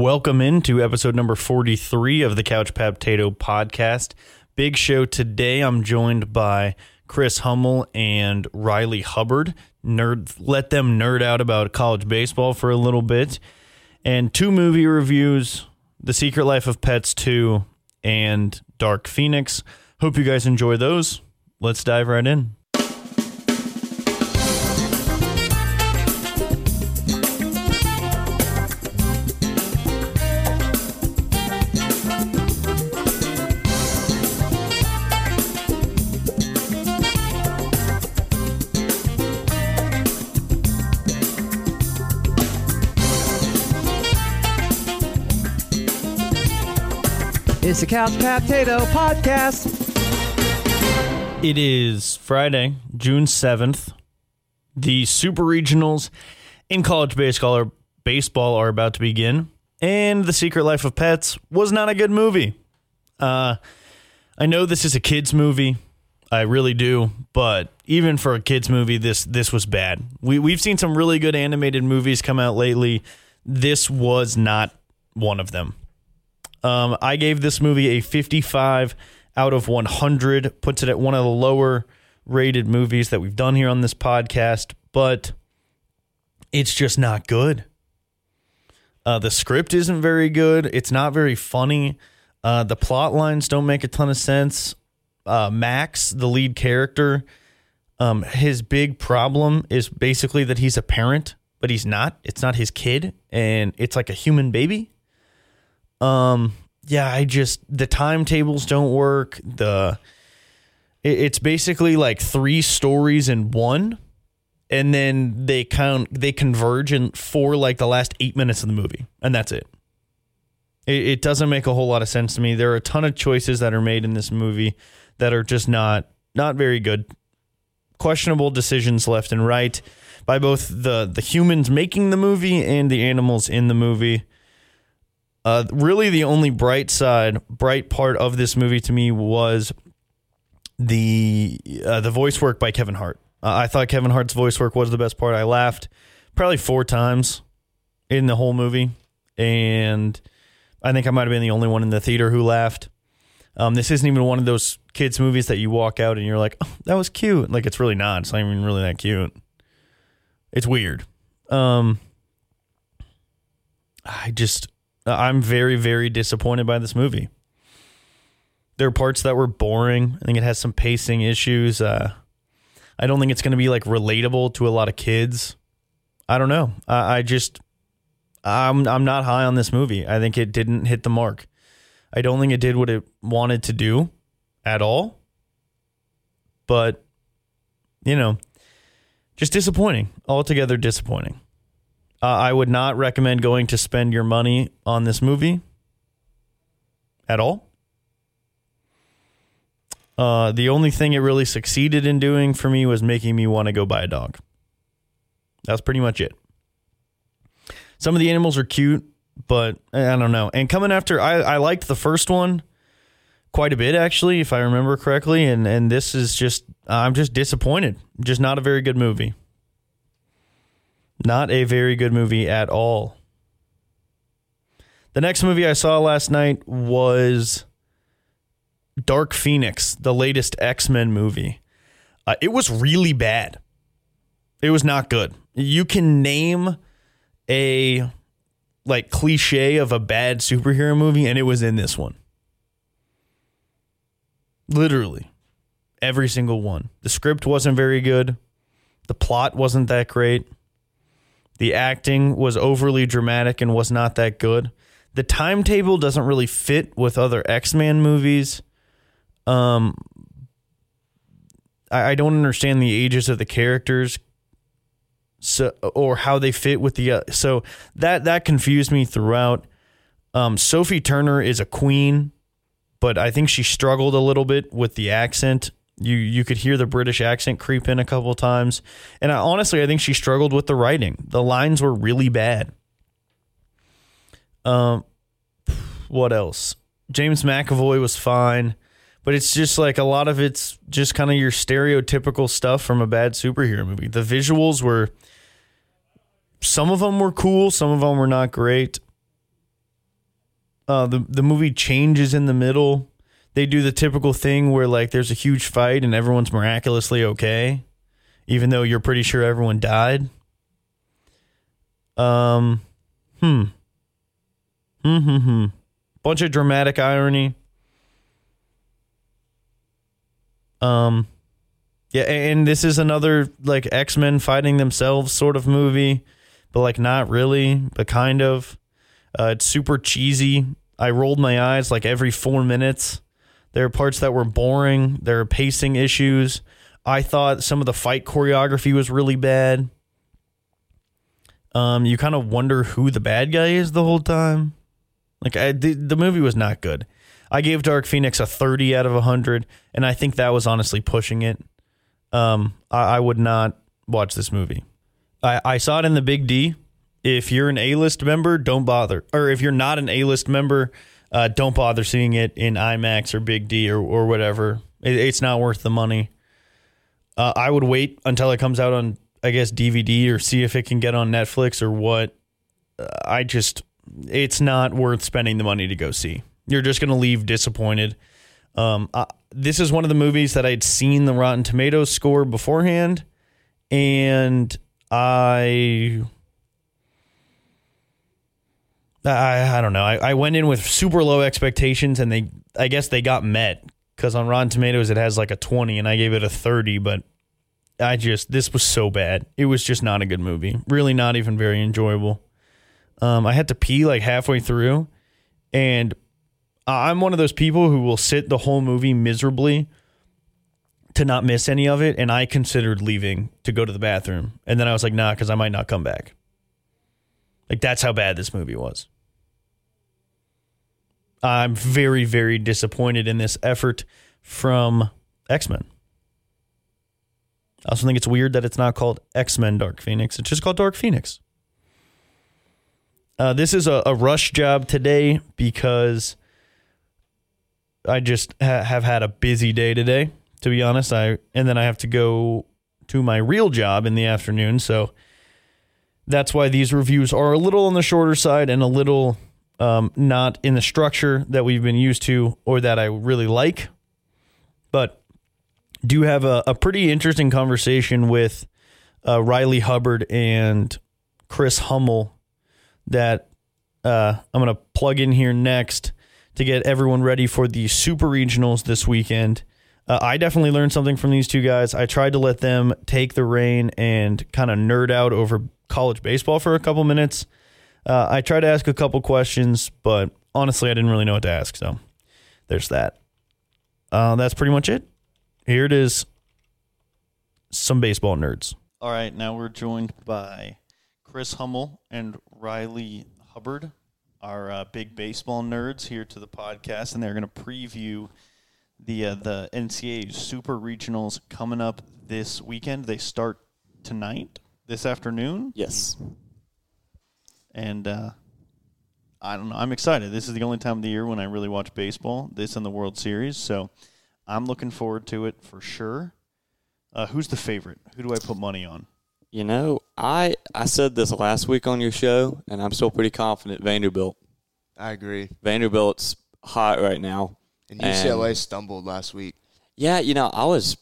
Welcome into episode number 43 of the Couch Potato podcast. Big show today. I'm joined by Chris Hummel and Riley Hubbard. Nerd, let them nerd out about college baseball for a little bit. And two movie reviews The Secret Life of Pets 2 and Dark Phoenix. Hope you guys enjoy those. Let's dive right in. It's the Couch Potato Podcast. It is Friday, June 7th. The Super Regionals in college baseball are, baseball are about to begin, and The Secret Life of Pets was not a good movie. Uh, I know this is a kids movie. I really do, but even for a kids movie, this this was bad. We we've seen some really good animated movies come out lately. This was not one of them. Um, I gave this movie a 55 out of 100, puts it at one of the lower rated movies that we've done here on this podcast, but it's just not good. Uh, the script isn't very good. It's not very funny. Uh, the plot lines don't make a ton of sense. Uh, Max, the lead character, um, his big problem is basically that he's a parent, but he's not. It's not his kid, and it's like a human baby. Um, yeah, I just the timetables don't work. The it, it's basically like three stories in one, and then they count they converge in for like the last eight minutes of the movie, and that's it. It, it doesn't make a whole lot of sense to me. There are a ton of choices that are made in this movie that are just not not very good. Questionable decisions left and right by both the the humans making the movie and the animals in the movie. Uh, really, the only bright side, bright part of this movie to me was the uh, the voice work by Kevin Hart. Uh, I thought Kevin Hart's voice work was the best part. I laughed probably four times in the whole movie, and I think I might have been the only one in the theater who laughed. Um, this isn't even one of those kids movies that you walk out and you're like, oh, "That was cute." Like it's really not. It's not even really that cute. It's weird. Um, I just I'm very, very disappointed by this movie. There are parts that were boring. I think it has some pacing issues. Uh, I don't think it's going to be like relatable to a lot of kids. I don't know. I, I just, I'm, I'm not high on this movie. I think it didn't hit the mark. I don't think it did what it wanted to do at all. But, you know, just disappointing. Altogether disappointing. Uh, I would not recommend going to spend your money on this movie at all. Uh, the only thing it really succeeded in doing for me was making me want to go buy a dog. That's pretty much it. Some of the animals are cute, but I don't know. And coming after, I, I liked the first one quite a bit actually, if I remember correctly. And and this is just, I'm just disappointed. Just not a very good movie. Not a very good movie at all. The next movie I saw last night was Dark Phoenix, the latest X Men movie. Uh, it was really bad. It was not good. You can name a like cliche of a bad superhero movie, and it was in this one. Literally, every single one. The script wasn't very good. The plot wasn't that great. The acting was overly dramatic and was not that good. The timetable doesn't really fit with other X Men movies. Um, I, I don't understand the ages of the characters, so or how they fit with the. Uh, so that that confused me throughout. Um, Sophie Turner is a queen, but I think she struggled a little bit with the accent you you could hear the British accent creep in a couple times, and I, honestly, I think she struggled with the writing. The lines were really bad. Um, what else? James McAvoy was fine, but it's just like a lot of it's just kind of your stereotypical stuff from a bad superhero movie. The visuals were some of them were cool, some of them were not great. Uh, the the movie changes in the middle. They do the typical thing where like there's a huge fight and everyone's miraculously okay, even though you're pretty sure everyone died. Um, hmm, hmm, hmm, hmm. Bunch of dramatic irony. Um, yeah, and this is another like X Men fighting themselves sort of movie, but like not really, but kind of. Uh, it's super cheesy. I rolled my eyes like every four minutes. There are parts that were boring. There are pacing issues. I thought some of the fight choreography was really bad. Um, you kind of wonder who the bad guy is the whole time. Like I, the, the movie was not good. I gave Dark Phoenix a 30 out of 100, and I think that was honestly pushing it. Um, I, I would not watch this movie. I, I saw it in the Big D. If you're an A list member, don't bother. Or if you're not an A list member, uh, don't bother seeing it in IMAX or Big D or, or whatever. It, it's not worth the money. Uh, I would wait until it comes out on, I guess, DVD or see if it can get on Netflix or what. Uh, I just, it's not worth spending the money to go see. You're just going to leave disappointed. Um, uh, this is one of the movies that I'd seen the Rotten Tomatoes score beforehand, and I I, I don't know. I, I went in with super low expectations, and they I guess they got met because on Rotten Tomatoes it has like a twenty, and I gave it a thirty. But I just this was so bad. It was just not a good movie. Really, not even very enjoyable. Um, I had to pee like halfway through, and I'm one of those people who will sit the whole movie miserably to not miss any of it. And I considered leaving to go to the bathroom, and then I was like, nah, because I might not come back. Like that's how bad this movie was. I'm very, very disappointed in this effort from X Men. I also think it's weird that it's not called X Men Dark Phoenix. It's just called Dark Phoenix. Uh, this is a, a, rush job today because I just ha- have had a busy day today. To be honest, I and then I have to go to my real job in the afternoon. So that's why these reviews are a little on the shorter side and a little um, not in the structure that we've been used to or that I really like. But do have a, a pretty interesting conversation with uh, Riley Hubbard and Chris Hummel that uh, I'm going to plug in here next to get everyone ready for the super regionals this weekend. Uh, I definitely learned something from these two guys. I tried to let them take the reign and kind of nerd out over college baseball for a couple minutes. Uh, I tried to ask a couple questions, but honestly, I didn't really know what to ask. So there's that. Uh, that's pretty much it. Here it is. Some baseball nerds. All right, now we're joined by Chris Hummel and Riley Hubbard, our uh, big baseball nerds here to the podcast, and they're going to preview the uh, the NCAA Super Regionals coming up this weekend. They start tonight this afternoon. Yes. And uh, I don't know. I'm excited. This is the only time of the year when I really watch baseball. This and the World Series, so I'm looking forward to it for sure. Uh, who's the favorite? Who do I put money on? You know, I I said this last week on your show, and I'm still pretty confident Vanderbilt. I agree. Vanderbilt's hot right now. And UCLA and, stumbled last week. Yeah, you know, I was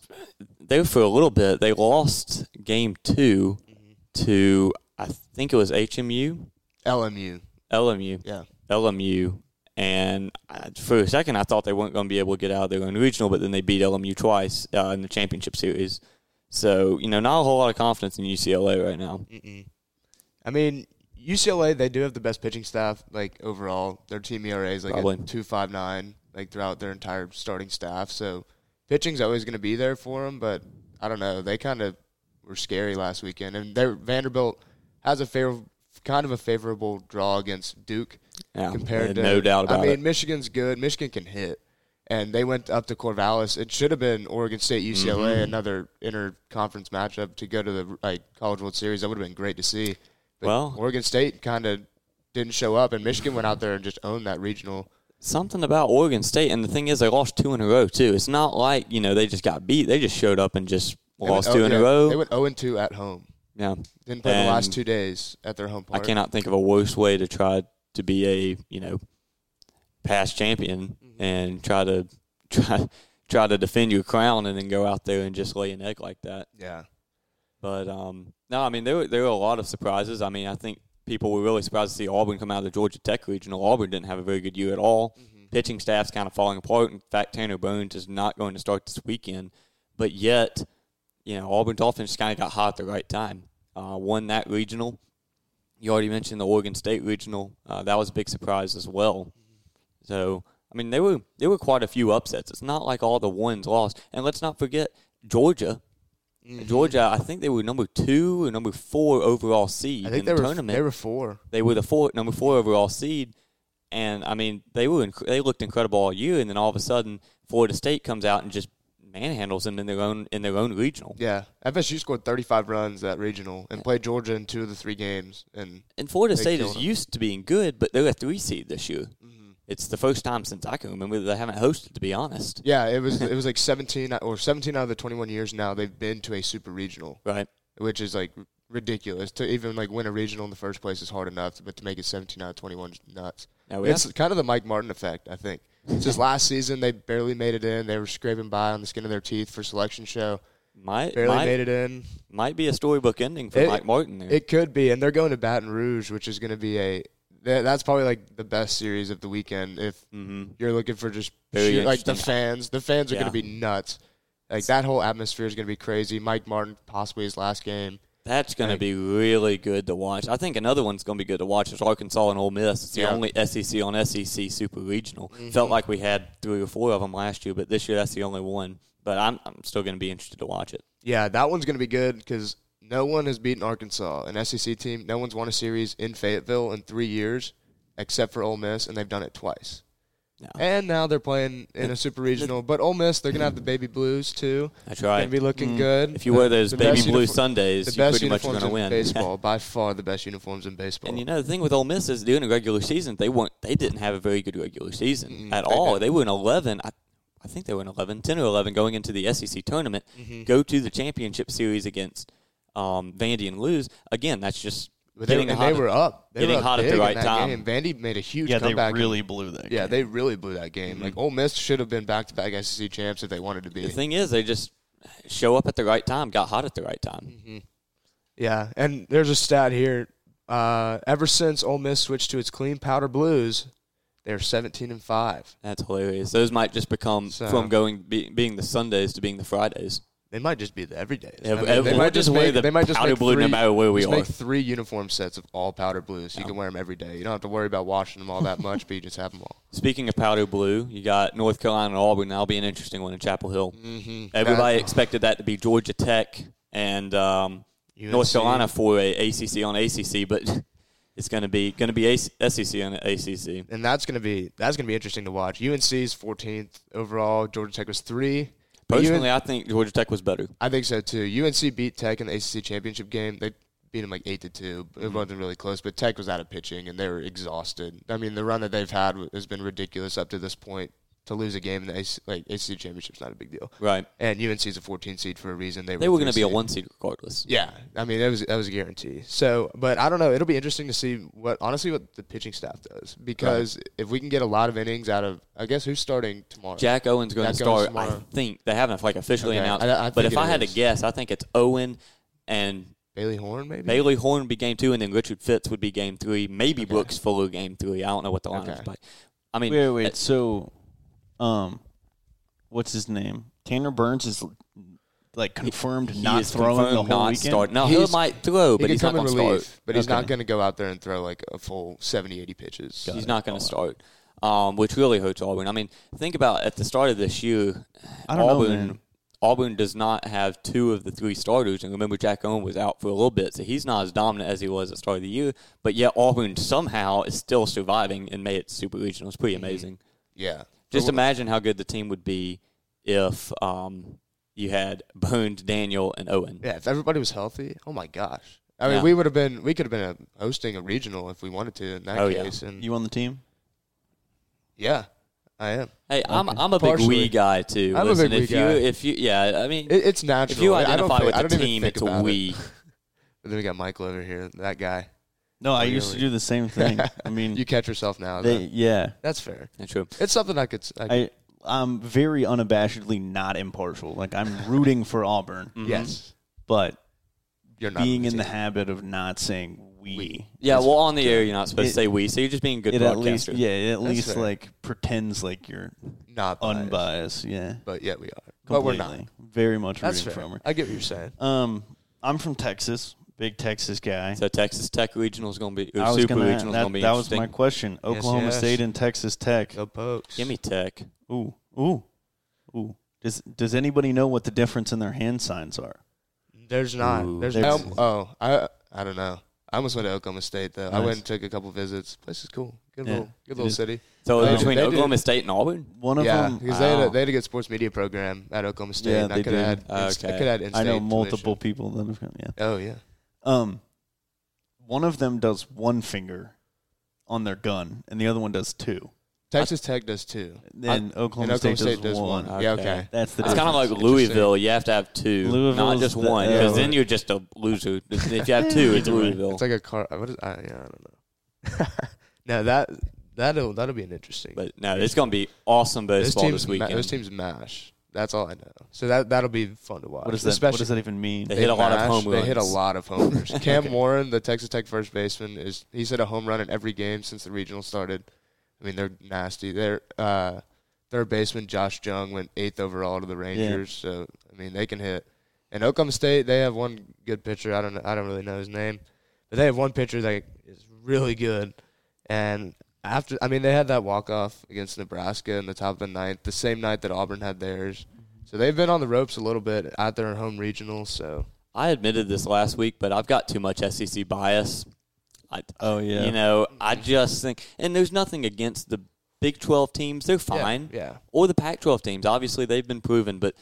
there for a little bit. They lost game 2 to I think it was HMU, LMU, LMU, yeah, LMU. And I, for a second, I thought they weren't going to be able to get out of their own regional, but then they beat LMU twice uh, in the championship series. So you know, not a whole lot of confidence in UCLA right now. Mm-mm. I mean, UCLA they do have the best pitching staff like overall. Their team ERA is like a two five nine like throughout their entire starting staff. So pitching's always going to be there for them, but I don't know. They kind of were scary last weekend, and their Vanderbilt has a favor, kind of a favorable draw against Duke. Yeah, compared to no doubt about I mean, it. Michigan's good. Michigan can hit, and they went up to Corvallis. It should have been Oregon State UCLA, mm-hmm. another interconference matchup to go to the like College World Series. That would have been great to see. But well, Oregon State kind of didn't show up, and Michigan went out there and just owned that regional. Something about Oregon State, and the thing is, they lost two in a row too. It's not like you know they just got beat; they just showed up and just lost two in yeah, a row. They went 0 and 2 at home. Yeah. Didn't play and the last two days at their home park. I cannot think of a worse way to try to be a, you know, past champion and try to try try to defend your crown and then go out there and just lay an egg like that. Yeah. But um, no, I mean there were, there were a lot of surprises. I mean, I think people were really surprised to see Auburn come out of the Georgia Tech regional. Auburn didn't have a very good year at all. Mm-hmm. Pitching staff's kind of falling apart. In fact, Tanner Burns is not going to start this weekend. But yet, you know, Auburn Dolphins kind of got hot at the right time. Uh, won that regional. You already mentioned the Oregon State regional. Uh, that was a big surprise as well. So I mean, there were there were quite a few upsets. It's not like all the ones lost. And let's not forget Georgia. Mm-hmm. Georgia, I think they were number two or number four overall seed in they the were, tournament. They were four. They were the four number four overall seed, and I mean they were inc- they looked incredible all year. And then all of a sudden, Florida State comes out and just manhandles them in their own in their own regional. Yeah, FSU scored 35 runs that regional and played Georgia in two of the three games. And and Florida State is them. used to being good, but they're a three seed this year. Mm-hmm. It's the first time since I can remember that they haven't hosted. To be honest, yeah, it was it was like 17 or 17 out of the 21 years now they've been to a super regional, right? Which is like ridiculous to even like win a regional in the first place is hard enough, but to make it 17 out of 21 is nuts. Now it's have- kind of the Mike Martin effect, I think. Since last season, they barely made it in. They were scraping by on the skin of their teeth for selection show. Might barely might, made it in. Might be a storybook ending for it, Mike Martin. There. It could be, and they're going to Baton Rouge, which is going to be a that's probably like the best series of the weekend if mm-hmm. you're looking for just shoot, like the fans. The fans are yeah. going to be nuts. Like that whole atmosphere is going to be crazy. Mike Martin possibly his last game. That's going to be really good to watch. I think another one's going to be good to watch is Arkansas and Ole Miss. It's the yeah. only SEC on SEC Super Regional. Mm-hmm. Felt like we had three or four of them last year, but this year that's the only one. But I'm I'm still going to be interested to watch it. Yeah, that one's going to be good because no one has beaten Arkansas, an SEC team. No one's won a series in Fayetteville in three years, except for Ole Miss, and they've done it twice. No. And now they're playing in a super regional. But Ole Miss, they're gonna have the baby blues too. That's right. Gonna be looking mm. good. If you wear those the baby blue Sundays, the best you pretty much are gonna win. Baseball, by far the best uniforms in baseball. And you know the thing with Ole Miss is during a regular season, they weren't they didn't have a very good regular season mm, at they all. Did. They were in eleven. I, I think they were in 11, 10 or eleven going into the SEC tournament. Mm-hmm. Go to the championship series against um, Vandy and lose, again, that's just but they, and they were up. They getting were up hot at the right time. Game. Vandy made a huge yeah, comeback. they really blew that. Yeah, game. they really blew that game. Mm-hmm. Like Ole Miss should have been back to back SEC champs if they wanted to be. The thing is, they just show up at the right time, got hot at the right time. Mm-hmm. Yeah, and there's a stat here. Uh, ever since Ole Miss switched to its clean powder blues, they're 17 and five. That's hilarious. Those might just become so, from going be, being the Sundays to being the Fridays. They might just be the everydays. Yeah, I mean, they, might just make, the they might just powder blue three, no matter where we just are. Make three uniform sets of all powder blues. So you can wear them every day. You don't have to worry about washing them all that much, but you just have them all. Speaking of powder blue, you got North Carolina and Auburn. That'll be an interesting one in Chapel Hill. Mm-hmm. Everybody That's, expected that to be Georgia Tech and um, North Carolina for a ACC on ACC, but it's going to be going to be SEC on ACC, and that's going to be that's going to be interesting to watch. UNC's 14th overall. Georgia Tech was three. Personally, I think Georgia Tech was better. I think so too. UNC beat Tech in the ACC championship game. They beat them like eight to two. It mm-hmm. wasn't really close, but Tech was out of pitching and they were exhausted. I mean, the run that they've had has been ridiculous up to this point to lose a game in the AC, like ACC championship's not a big deal, right? And UNC is a 14 seed for a reason. They were, they were going to be a one seed regardless. Yeah, I mean that was that was a guarantee. So, but I don't know. It'll be interesting to see what honestly what the pitching staff does because right. if we can get a lot of innings out of, I guess who's starting tomorrow? Jack Owen's going Jack to start. I think they haven't like officially okay. announced. I, I but if I had is. to guess, I think it's Owen and Bailey Horn, maybe Bailey Horn would be game two, and then Richard Fitts would be game three. Maybe okay. Brooks Fuller game three. I don't know what the line okay. is, but I mean, wait, wait. It, so, um, what's his name? Tanner Burns is like confirmed he, not throwing confirmed the whole not weekend. Start. No, he might throw, but he he's not going to start. But he's okay. not going to go out there and throw like a full 70, 80 pitches. Got he's it. not going to start, um, which really hurts Auburn. I mean, think about at the start of this year, Auburn. Know, Auburn does not have two of the three starters, and remember Jack Owen was out for a little bit, so he's not as dominant as he was at the start of the year. But yet Auburn somehow is still surviving and made it super regional. It's pretty amazing. Yeah, just imagine how good the team would be if um, you had Burns, Daniel, and Owen. Yeah, if everybody was healthy, oh my gosh. I mean, yeah. we would have been, we could have been a, hosting a regional if we wanted to in that oh, case. Yeah. And you on the team? Yeah, I am. Hey, okay. I'm I'm a big Partially. we guy too. I'm Listen, a big if we you, guy. If you, yeah, I mean, it, it's natural. If you identify I with the team, it's a we. but then we got Michael over here, that guy. No, I used to do the same thing. I mean, You catch yourself now. they, then. yeah. That's fair. That's true. It's something I could. s- I could I I'm very unabashedly not impartial. Like I'm rooting for Auburn, yes, but you're not being in the habit of not saying we. Yeah, well, on the air, you're not supposed It- to say we, so you're just being good it at least yeah, it at That's least fair. like pretends like you're not biased, unbiased. Yeah, but yeah, we are. But we're not. Very much That's rooting fair. for Auburn. I get what you're saying. Um, I'm from Texas, big Texas guy. So Texas Tech regional is going to be, or I was Super gonna, regional is that, going to be that was my question. Oklahoma yes. State and Texas Tech. Go pokes. Give me Tech. Ooh, ooh, ooh. Does Does anybody know what the difference in their hand signs are? There's not. Ooh. There's. There's- oh, I. I don't know. I almost went to Oklahoma State though. I went and took a couple visits. Place is cool. Good Yeah, little, good it little is. city. So Um, between Oklahoma did- State and Auburn? One of yeah, them. because they, had a, Wow. they had a good sports media program at Oklahoma State. Yeah, and I they could have did. had. inst- I could have had I in-state know tuition. multiple people that have. come. Yeah. Oh yeah. Um, one of them does one finger on their gun, and the other one does two. Texas Tech does two. Then I- Oklahoma, and Oklahoma State, does, one. Okay. Yeah. Okay. That's the It's kind of like Louisville. You have to have two, not just the- one, because then you're just a loser. if you have two, it's Louisville. It's like a car. What is? I, yeah, I don't know. now that that'll that'll be an interesting. But no, it's going to be awesome baseball teams, this ma- weekend. those teams mash. That's all I know. So that that'll be fun to watch. What does that? Especially What does that even mean? They hit a lot of mash. home They hit a lot of homers. Cam Warren, the Texas Tech first baseman, is he's hit a home run in every game since the regional started. I mean, they're nasty. Their uh, third baseman Josh Jung went eighth overall to the Rangers. So I mean, they can hit. And Oklahoma State, they have one good pitcher. I don't know, I don't really know his name, but they have one pitcher that is really good. And after, I mean, they had that walk off against Nebraska in the top of the ninth, the same night that Auburn had theirs. So they've been on the ropes a little bit at their home regional. So I admitted this last week, but I've got too much SEC bias. I, Oh yeah. You know, I just think, and there's nothing against the Big 12 teams. They're fine. Yeah. Or the Pac 12 teams. Obviously, they've been proven, but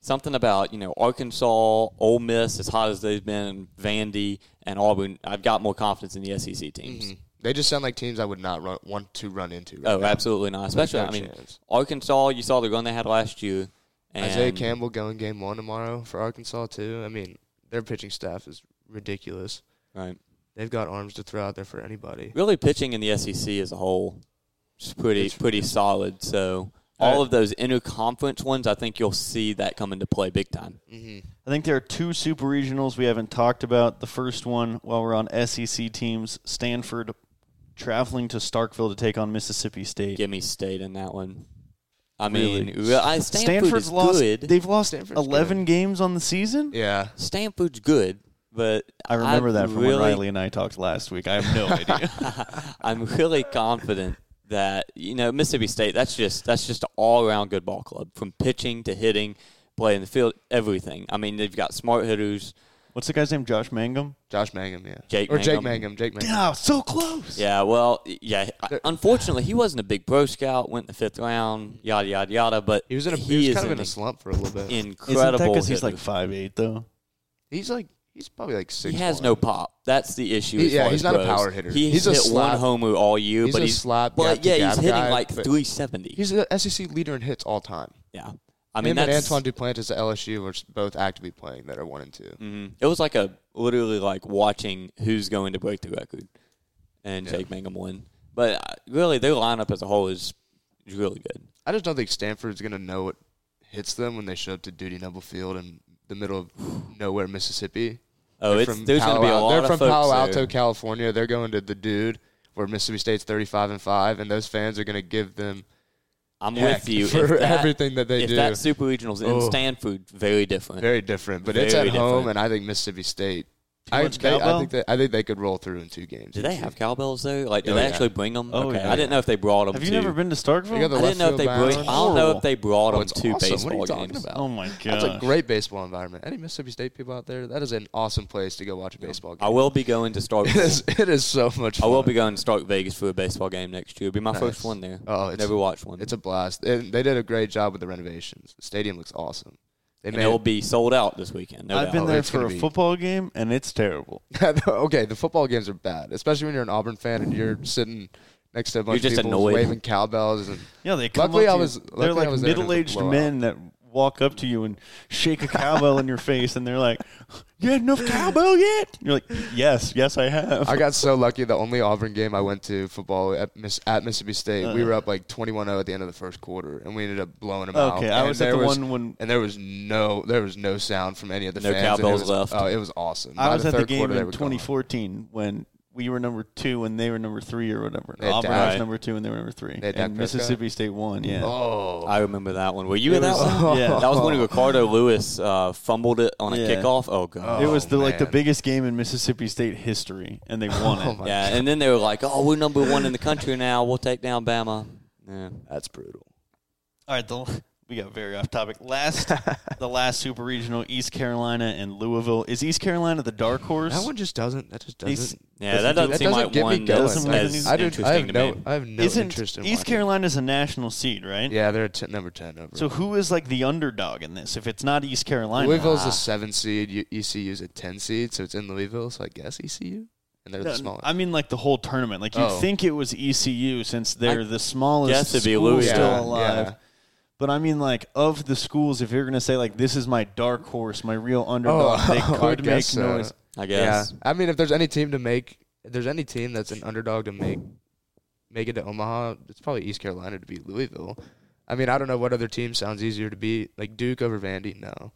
something about, you know, Arkansas, Ole Miss, as hot as they've been, Vandy, and Auburn, I've got more confidence in the SEC teams. Mhm. They just sound like teams I would not run, want to run into. Right Oh, now. absolutely not. Especially, no I mean, chance. Arkansas, you saw the run they had last year. And Isaiah Campbell going game one tomorrow for Arkansas too. I mean, their pitching staff is ridiculous. Right. They've got arms to throw out there for anybody. Really, pitching in the SEC as a whole is pretty It's- pretty solid. So all of those interconference ones, I think you'll see that come into play big time. Mm-hmm. I think there are two super regionals we haven't talked about. The first one, while we're on SEC teams, Stanford traveling to Starkville to take on Mississippi State. Give me State in that one. I mean, re- I, Stanford Stanford's is lost. good. They've lost Stanford's eleven games on the season. Yeah, Stanford's good, but I remember that from really, when Riley and I talked last week. I have no idea. I'm really confident that you know Mississippi State. That's just that's just an all around good ball club from pitching to hitting, play in the field, everything. I mean, they've got smart hitters. What's the guy's name? Josh Mangum. Josh Mangum. Yeah, Jake or Jake Mangum. Mangum. Jake Mangum. Yeah, so close. Yeah, well, yeah. I- Unfortunately, he wasn't a big pro scout. Went in the fifth round. Yada yada yada. But He was in a. he He, was kind of in a slump for a little bit. Isn't that incredible. because he's like five eight though? he's like he's probably like six. he has no pop. That's the issue. He- yeah, he's as not a power hitter. He's, He's a hit slap- one homer all year, He's but a he's slap but yeah, he's hitting guy, like 370. He's the SEC leader in hits all time. yeah, I mean Him and Antoine Duplantis at LSU were both actively playing that are one and 2 mhm. It was like a literally like watching who's going to break the record, and Yeah. Jake Mangum won. But uh, really, their lineup as a whole is really good. I just don't think Stanford's gonna know what hits them when they show up to Dudy Noble Field in the middle of nowhere, Mississippi. Oh, They're it's from there's going to Palo be a lot They're of from Palo there. Alto, California. They're going to the Dude, where Mississippi State's thirty-five and five, and those fans are gonna give them I'm heck with you. for that, everything that they if do. that super regionals in Oh. Stanford, very different. Very different, but it's Very at home, and I think Mississippi State. Too I, much they, I think that I think they could roll through in two games. Do they have cowbells there? Like, do Oh, they yeah. actually bring them? Oh, okay, yeah. I didn't know if they brought them. Have you to, never been to Starkville? The I didn't know if they field bring. I don't know if they brought Oh, them to awesome. What are baseball you talking games. about? oh my god, That's a great baseball environment. Any Mississippi State people out there, that is an awesome place to go watch a baseball game. I will be going to Stark. It is, it is so much Fun. I will be going to Stark Vegas for a baseball game next year. It'll be my Nice. first one there. Oh, it's, Never watched one. it's a blast. And they did a great job with the renovations. The stadium looks awesome. They and made it will be sold out this weekend. No I've doubt. been Oh, there it's for a be- football game and it's terrible. okay, the football games are bad, especially when you're an Auburn fan and you're sitting next to a bunch You're just of people annoyed. waving cowbells and Yeah, they come Luckily up I was- luckily they're like was there in a middle-aged men that walk up to you and shake a cowbell in your face, and they're like, "You had enough cowbell yet?" You're like, "Yes, yes, I have." I got so lucky. The only Auburn game I went to football at, Miss, at Mississippi State, uh, we were up like 21-0 at the end of the first quarter, and we ended up blowing them okay, out. Okay, I was at the was, one when, and there was no there was no sound from any of the no fans. cowbells was, left. Oh, it was awesome. I By was the at the game quarter, in 2014 when we were number two and they were number three or whatever. They Auburn died. was number two and they were number three. They had and Dak Mississippi State won. Yeah. Oh, I remember that one. Were you in It that was- one? yeah. That was when Ricardo Louis uh, fumbled it on a Yeah. kickoff. Oh god. it was the like the man. biggest game in Mississippi State history, and they won Oh, it. my Yeah, and then they were like, "Oh, we're number one in the country now. We'll take down Bama." Yeah. that's brutal. All right, the, we got very off topic. Last, the last super regional, East Carolina and Louisville. Is East Carolina the dark horse? That one just doesn't. That just doesn't. Yeah, that doesn't that seem doesn't like get me one going. Doesn't as I, do, I interesting have no. I have no Isn't interest in East watching. Carolina's a national seed, right? Yeah, they're at t- number ten over. So who is like the underdog in this? If it's not East Carolina, Louisville's Ah. a seven seed. U- ECU's a ten seed, so it's in Louisville. So I guess ECU, and they're the No, smallest. I mean, like the whole tournament. Like you would Oh. think it was ECU since they're the smallest guess it'd be school Louisville. still Yeah, alive. yeah. But I mean, like of the schools, if you're gonna say like this is my dark horse, my real underdog, oh, they I could make guess so. noise. I guess. Yeah, guess. I mean, if there's any team to make, if there's any team that's an underdog to make make it to Omaha, it's probably East Carolina to beat Louisville. I mean, I don't know what other team sounds easier to beat, like Duke over Vandy. No.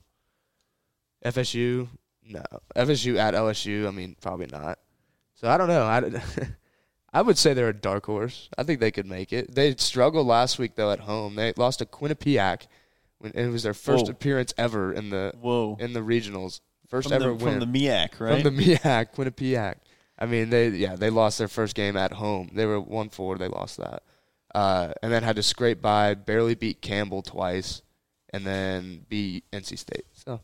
FSU, no. FSU at LSU, I mean, probably not. So I don't know. I, I would say they're a dark horse. I think they could make it. They struggled last week though at home. They lost to Quinnipiac. When it was their first Whoa. appearance ever in the Whoa, in the regionals. First from ever the, win from the MIAC, right? from the MEAC, Quinnipiac. I mean, they yeah they lost their first game at home. They were one four. They lost that, uh, and then had to scrape by, barely beat Campbell twice, and then beat NC State. So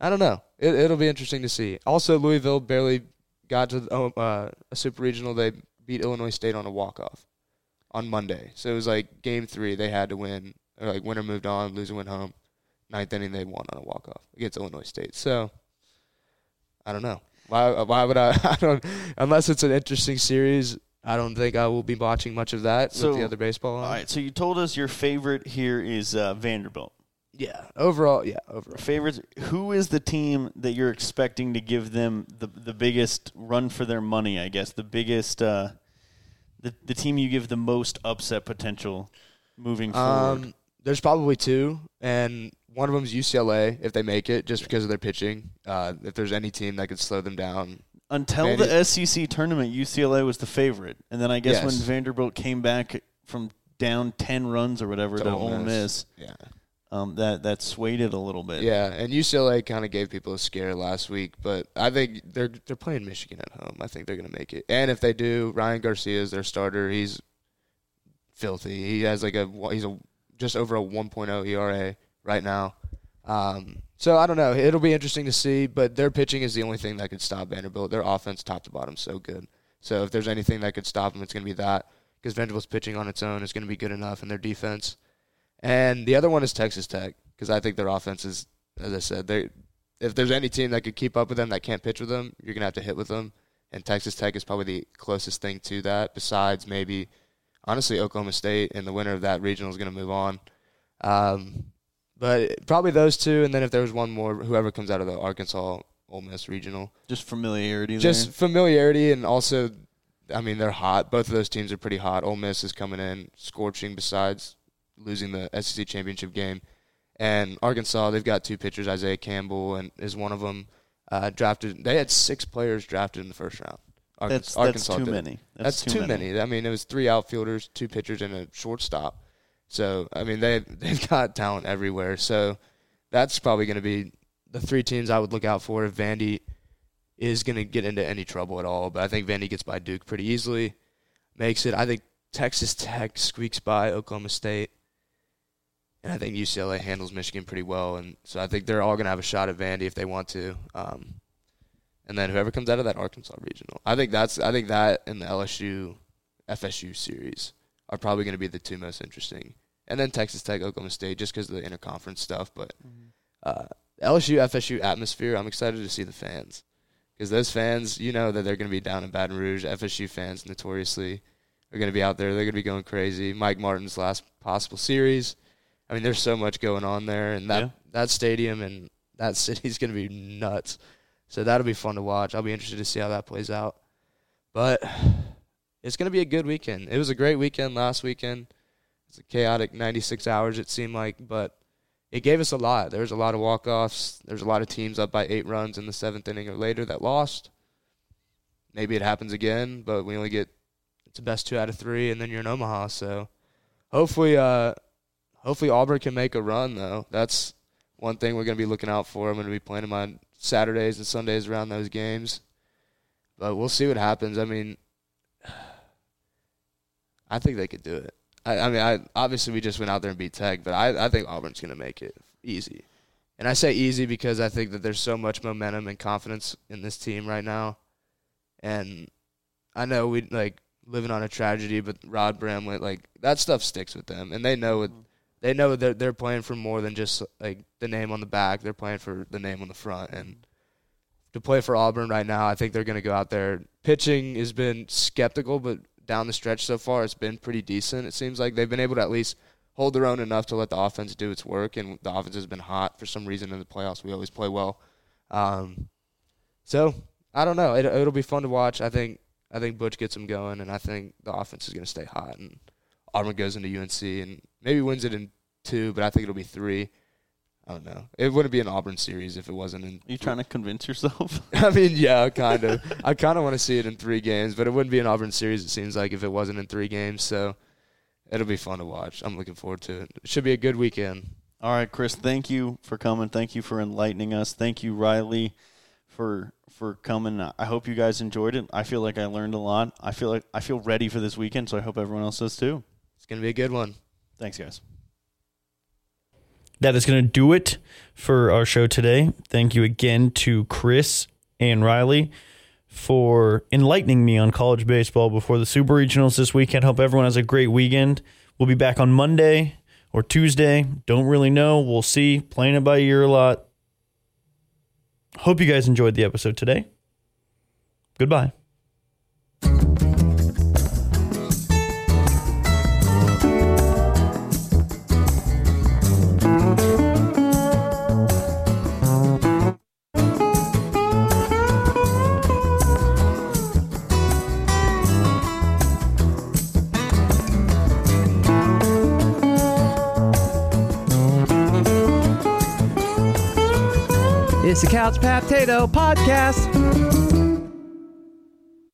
I don't know. It, it'll be interesting to see. Also, Louisville barely got to the, uh, a super regional. They beat Illinois State on a walk off on Monday. So it was like game three. They had to win. Or like winner moved on, loser went home. Ninth inning they won on a walk off against Illinois State. So I don't know. Why? Why would I? I don't. Unless it's an interesting series, I don't think I will be watching much of that So, with the other baseball on. All right, so you told us your favorite here is uh, Vanderbilt. Yeah. Overall, yeah. Overall. Favorites. Who is the team that you're expecting to give them the the biggest run for their money? I guess the biggest, uh, the the team you give the most upset potential moving forward. Um, there's probably two, and one of them is UCLA if they make it, just because of their pitching. Uh, if there's any team that could slow them down, Until Vandy- the SEC tournament, UCLA was the favorite, and then I guess when Vanderbilt came back from down ten runs or whatever to, To Ole Ole Miss, yeah, um, that that swayed it a little bit. yeah. And UCLA kind of gave people a scare last week, but I think they're they're playing Michigan at home. I think they're gonna make it, and if they do, Ryan Garcia is their starter. He's filthy. He has like a he's a just over a 1.0 ERA right now. Um, so I don't know. It'll be interesting to see, but their pitching is the only thing that could stop Vanderbilt. Their offense, top to bottom, so good. So if there's anything that could stop them, it's going to be that because Vanderbilt's pitching on its own is going to be good enough, and their defense. And the other one is Texas Tech because I think their offense is, as I said, they if there's any team that could keep up with them that can't pitch with them, you're going to have to hit with them. And Texas Tech is probably the closest thing to that, besides maybe, honestly, Oklahoma State. And the winner of that regional is going to move on. Um, but probably those two, and then if there was one more, whoever comes out of the Arkansas Ole Miss regional, just familiarity. just there. familiarity and also, I mean, they're hot. Both of those teams are pretty hot. Ole Miss is coming in scorching. Besides losing the SEC championship game, and Arkansas, they've got two pitchers. Isaiah Campbell and is one of them. Uh, drafted. They had six players drafted in the first round. That's that's Arkansas too did. many. That's, too, many. I mean, it was three outfielders, two pitchers, and a shortstop. So I mean, they they've got talent everywhere. So that's probably going to be the three teams I would look out for if Vandy is going to get into any trouble at all. But I think Vandy gets by Duke pretty easily, makes it. I think Texas Tech squeaks by Oklahoma State, and I think UCLA handles Michigan pretty well. And so I think they're all going to have a shot at Vandy if they want to. Um, and then whoever comes out of that Arkansas regional, I think that's I think that and the LSU FSU series are probably going to be the two most interesting. And then Texas Tech, Oklahoma State, just because of the interconference stuff. But uh, LSU FSU atmosphere, I'm excited to see the fans because those fans, you know that they're going to be down in Baton Rouge. FSU fans notoriously are going to be out there. They're going to be going crazy. Mike Martin's last possible series, I mean, there's so much going on there, and that Yeah. that stadium and that city's going to be nuts. So that'll be fun to watch. I'll be interested to see how that plays out. But it's going to be a good weekend. It was a great weekend last weekend. It's a chaotic 96 hours it seemed like, but it gave us a lot. There was a lot of walk-offs. There's a lot of teams up by 8 runs in the 7th inning or later that lost. Maybe it happens again, but we only get it's the best 2 out of 3 and then you're in Omaha, so hopefully uh hopefully Auburn can make a run though. That's one thing we're going to be looking out for. I'm going to be planning my Saturdays and Sundays around those games. But we'll see what happens. I mean, I think they could do it. I, I mean, I obviously we just went out there and beat Tech, but I, I think Auburn's going to make it easy. And I say easy because I think that there's so much momentum and confidence in this team right now. And I know we like living on a tragedy, but Rod Bramlett, like that stuff sticks with them, and they know it. They know that they're playing for more than just like the name on the back. They're playing for the name on the front, and to play for Auburn right now, I think they're going to go out there. Pitching has been skeptical, but down the stretch so far, it's been pretty decent. It seems like they've been able to at least hold their own enough to let the offense do its work, and the offense has been hot for some reason in the playoffs. We always play well, um, so I don't know. It, it'll be fun to watch. I think I think Butch gets them going, and I think the offense is going to stay hot, and Auburn goes into UNC and maybe wins it in two, but I think it'll be three. I don't know. It wouldn't be an Auburn series if it wasn't in. Are you trying to convince yourself? I mean, yeah, kind of. I kind of want to see it in three games, but it wouldn't be an Auburn series. It seems like if it wasn't in three games, so it'll be fun to watch. I'm looking forward to it. It should be a good weekend. All right, Chris. Thank you for coming. Thank you for enlightening us. Thank you, Riley, for for coming. I hope you guys enjoyed it. I feel like I learned a lot. I feel like I feel ready for this weekend, so I hope everyone else does too. It's gonna be a good one. Thanks, guys. That is going to do it for our show today. Thank you again to Chris and Riley for enlightening me on college baseball before the Super Regionals this weekend. Hope everyone has a great weekend. We'll be back on Monday or Tuesday. Don't really know. We'll see. Playing it by ear a lot. Hope you guys enjoyed the episode today. Goodbye. It's the Couch Potato Podcast.